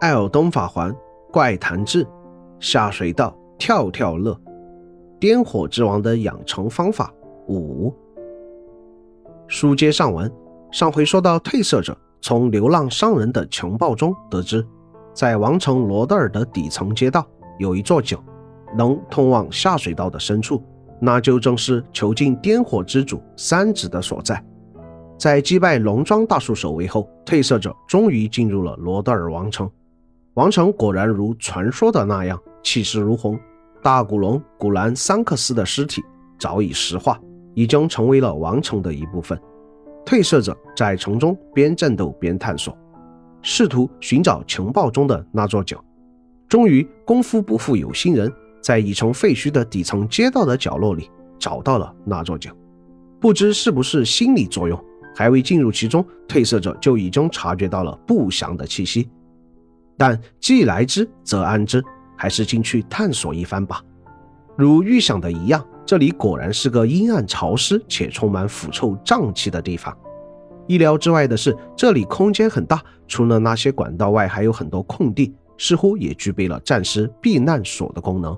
艾尔登法环怪谈志下水道跳跳乐颠火之王的养成方法五。书接上文，上回说到褪色者从流浪商人的情报中得知，在王城罗德尔的底层街道有一座井，能通往下水道的深处，那就正是囚禁颠火之主三子的所在。在击败龙庄大树守卫后，褪色者终于进入了罗德尔王城。王城果然如传说的那样，气势如虹。大古龙古兰桑克斯的尸体早已石化，已经成为了王城的一部分。褪色者在城中边战斗边探索，试图寻找情报中的那座井。终于，功夫不负有心人，在已成废墟的底层街道的角落里找到了那座井。不知是不是心理作用，还未进入其中，褪色者就已经察觉到了不祥的气息。但既来之则安之，还是进去探索一番吧。如预想的一样，这里果然是个阴暗潮湿且充满腐臭瘴气的地方。意料之外的是，这里空间很大，除了那些管道外，还有很多空地，似乎也具备了暂时避难所的功能。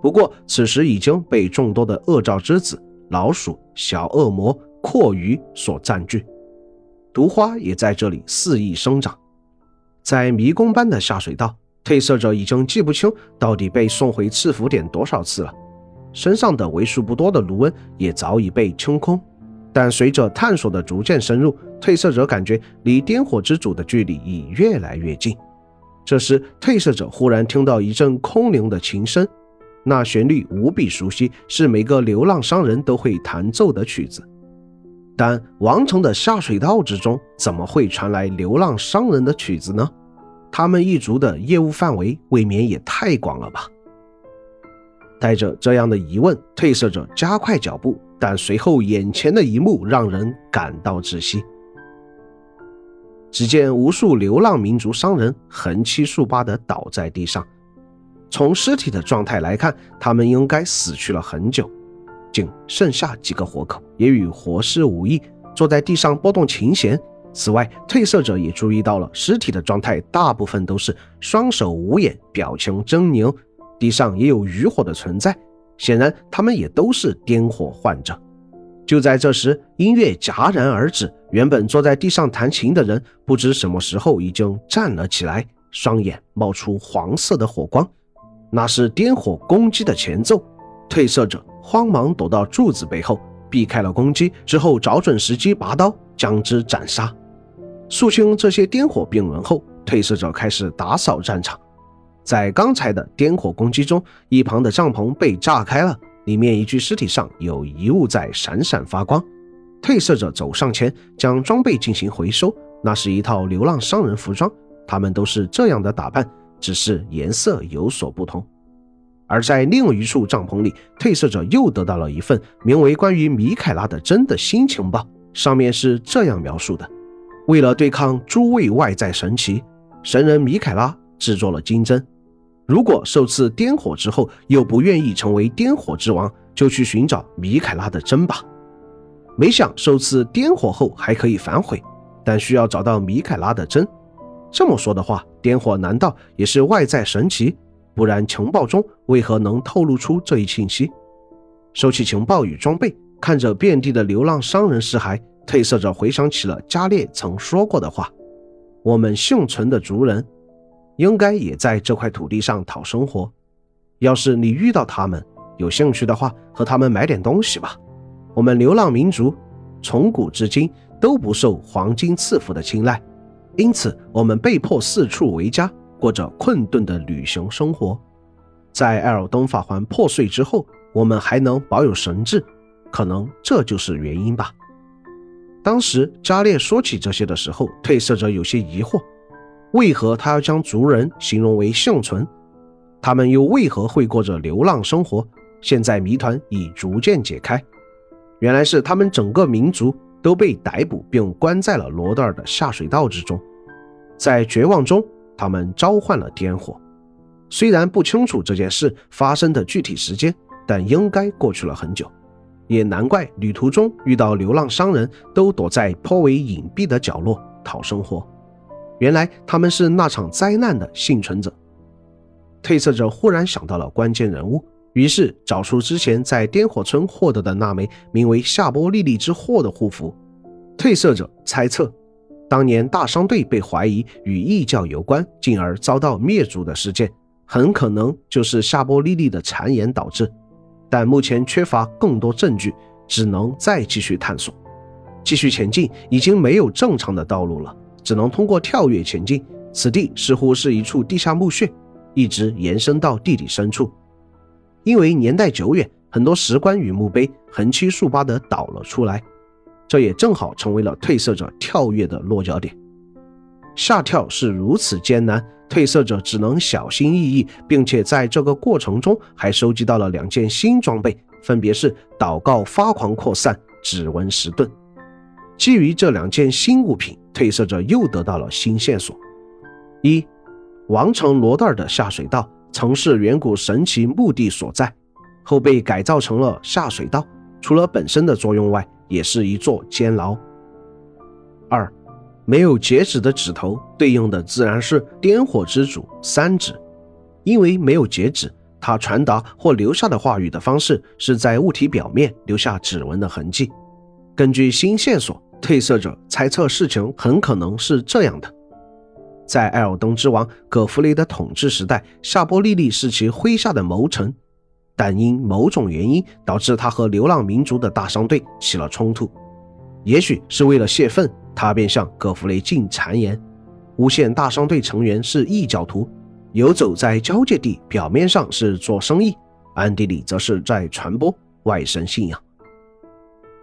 不过，此时已经被众多的恶兆之子、老鼠、小恶魔、阔鱼所占据，毒花也在这里肆意生长。在迷宫般的下水道，褪色者已经记不清到底被送回赤福点多少次了，身上的为数不多的卢恩也早已被清空。但随着探索的逐渐深入，褪色者感觉离颠火之主的距离已越来越近。这时，褪色者忽然听到一阵空灵的琴声，那旋律无比熟悉，是每个流浪商人都会弹奏的曲子。但王城的下水道之中怎么会传来流浪商人的曲子呢？他们一族的业务范围未免也太广了吧？带着这样的疑问，褪色者加快脚步，但随后眼前的一幕让人感到窒息。只见无数流浪民族商人横七竖八地倒在地上，从尸体的状态来看，他们应该死去了很久。仅剩下几个活口，也与活尸无异，坐在地上拨动琴弦。此外，褪色者也注意到了尸体的状态，大部分都是双手捂眼，表情狰狞，地上也有余火的存在，显然他们也都是癫火患者。就在这时，音乐戛然而止，原本坐在地上弹琴的人，不知什么时候已经站了起来，双眼冒出黄色的火光，那是颠火攻击的前奏。褪色者。慌忙躲到柱子背后，避开了攻击，之后找准时机拔刀将之斩杀。肃清这些颠火病人后，褪色者开始打扫战场。在刚才的颠火攻击中，一旁的帐篷被炸开了，里面一具尸体上有遗物在闪闪发光。褪色者走上前，将装备进行回收，那是一套流浪商人服装，他们都是这样的打扮，只是颜色有所不同。而在另一处帐篷里，褪色者又得到了一份名为《关于米凯拉的针》的新情报。上面是这样描述的：为了对抗诸位外在神奇，神人米凯拉制作了金针。如果受赐颠火之后又不愿意成为颠火之王，就去寻找米凯拉的针吧。没想受赐颠火后还可以反悔，但需要找到米凯拉的针。这么说的话，颠火难道也是外在神奇？不然，情报中为何能透露出这一信息？收起情报与装备，看着遍地的流浪商人尸骸，褪色者回想起了加列曾说过的话：“我们幸存的族人，应该也在这块土地上讨生活。要是你遇到他们，有兴趣的话，和他们买点东西吧。我们流浪民族，从古至今都不受黄金赐福的青睐，因此我们被迫四处为家。”过着困顿的旅行生活，在艾尔登法环破碎之后，我们还能保有神智，可能这就是原因吧。当时加列说起这些的时候，褪色者有些疑惑：为何他要将族人形容为幸存？他们又为何会过着流浪生活？现在谜团已逐渐解开，原来是他们整个民族都被逮捕并关在了罗德尔的下水道之中，在绝望中。他们召唤了颠火，虽然不清楚这件事发生的具体时间，但应该过去了很久。也难怪旅途中遇到流浪商人都躲在颇为隐蔽的角落讨生活。原来他们是那场灾难的幸存者。褪色者忽然想到了关键人物，于是找出之前在颠火村获得的那枚名为“夏波莉莉之祸”的护符。褪色者猜测，当年大商队被怀疑与异教有关，进而遭到灭族的事件，很可能就是夏波莉莉的谗言导致。但目前缺乏更多证据，只能再继续探索。继续前进已经没有正常的道路了，只能通过跳跃前进。此地似乎是一处地下墓穴，一直延伸到地底深处。因为年代久远，很多石棺与墓碑横七竖八地倒了出来，这也正好成为了褪色者跳跃的落脚点。下跳是如此艰难，褪色者只能小心翼翼，并且在这个过程中还收集到了两件新装备，分别是祷告发狂扩散指纹石盾。基于这两件新物品，褪色者又得到了新线索：一，王城罗道的下水道曾是远古神奇墓地所在，后被改造成了下水道，除了本身的作用外，也是一座监牢。二，没有截止的指头对应的自然是颠火之主三指，因为没有截止，他传达或留下的话语的方式是在物体表面留下指纹的痕迹。根据新线索。褪色者猜测，事情很可能是这样的：在艾尔登之王葛弗雷的统治时代，夏波利利是其麾下的谋臣，但因某种原因导致他和流浪民族的大商队起了冲突。也许是为了泄愤，他便向葛弗雷进谗言，诬陷大商队成员是异教徒，游走在交界地，表面上是做生意，暗地里则是在传播外神信仰。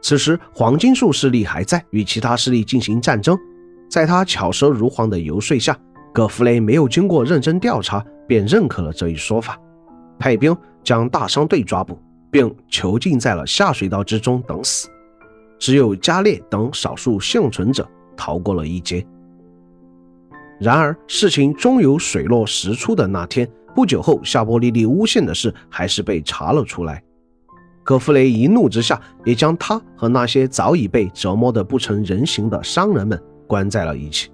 此时，黄金树势力还在与其他势力进行战争。在他巧舌如簧的游说下，葛弗雷没有经过认真调查便认可了这一说法，派兵将大商队抓捕，并囚禁在了下水道之中等死。只有加列等少数幸存者逃过了一劫。然而，事情终有水落石出的那天。不久后，夏波利利诬陷的事还是被查了出来。葛弗雷一怒之下，也将他和那些早已被折磨得不成人形的商人们关在了一起。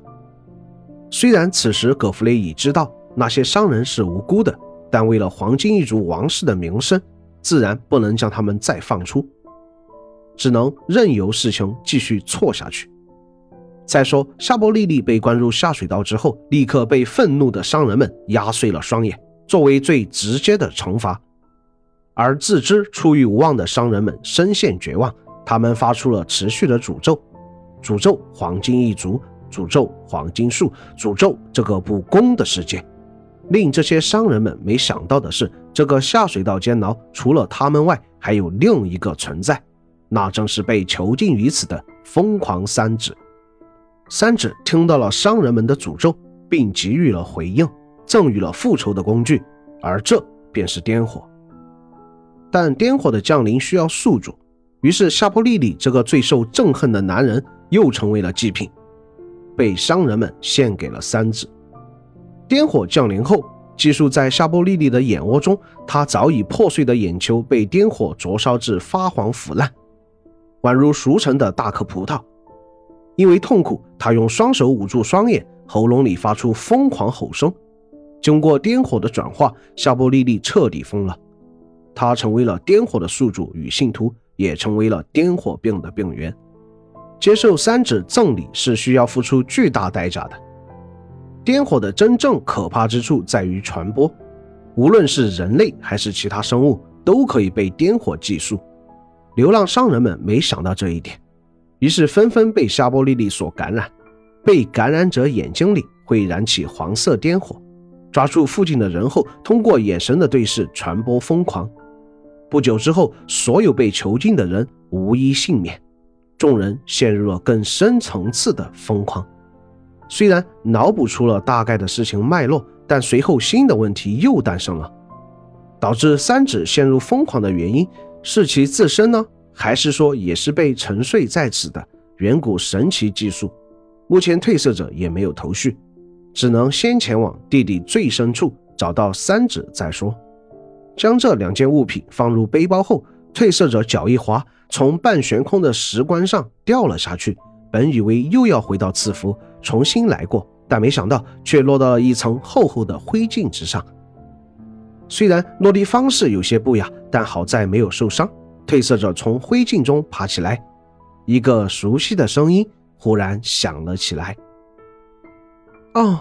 虽然此时葛弗雷已知道那些商人是无辜的，但为了黄金一族王室的名声，自然不能将他们再放出，只能任由事情继续错下去。再说，夏波利利被关入下水道之后，立刻被愤怒的商人们压碎了双眼，作为最直接的惩罚。而自知出于无望的商人们深陷绝望，他们发出了持续的诅咒：诅咒黄金一族，诅咒黄金树，诅咒这个不公的世界。令这些商人们没想到的是，这个下水道监牢除了他们外，还有另一个存在，那正是被囚禁于此的疯狂三指。三指听到了商人们的诅咒，并给予了回应，赠予了复仇的工具，而这便是颠火。但颠火的降临需要宿主，于是夏波利里这个最受憎恨的男人又成为了祭品，被商人们献给了三指。颠火降临后，寄宿在夏波利里的眼窝中，他早已破碎的眼球被颠火灼烧至发黄腐烂，宛如熟成的大颗葡萄。因为痛苦，他用双手捂住双眼，喉咙里发出疯狂吼声。经过颠火的转化，夏波利利彻底疯了。他成为了颠火的宿主与信徒，也成为了颠火病的病源。接受三指赠礼是需要付出巨大代价的。颠火的真正可怕之处在于传播，无论是人类还是其他生物，都可以被颠火寄宿。流浪商人们没想到这一点，于是纷纷被沙波莉莉所感染。被感染者眼睛里会燃起黄色颠火，抓住附近的人后，通过眼神的对视传播疯狂。不久之后，所有被囚禁的人无一幸免，众人陷入了更深层次的疯狂。虽然脑补出了大概的事情脉络，但随后新的问题又诞生了：导致三指陷入疯狂的原因是其自身呢，还是说也是被沉睡在此的远古神奇技术？目前褪色者也没有头绪，只能先前往地底最深处找到三指再说。将这两件物品放入背包后，褪色者脚一滑，从半悬空的石棺上掉了下去。本以为又要回到赐福，重新来过，但没想到却落到了一层厚厚的灰烬之上。虽然落地方式有些不雅，但好在没有受伤。褪色者从灰烬中爬起来，一个熟悉的声音忽然响了起来：“哦，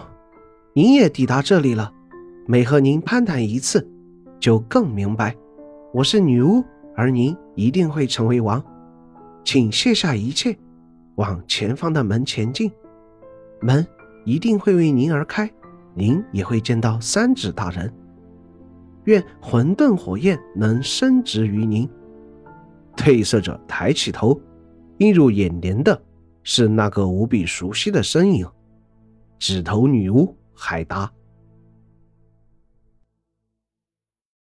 您也抵达这里了。每和您攀谈一次，就更明白，我是女巫，而您一定会成为王。请卸下一切，往前方的门前进，门一定会为您而开，您也会见到三指大人。愿混沌火焰能升职于您。”褪色者抬起头，映入眼帘的是那个无比熟悉的身影——指头女巫海达。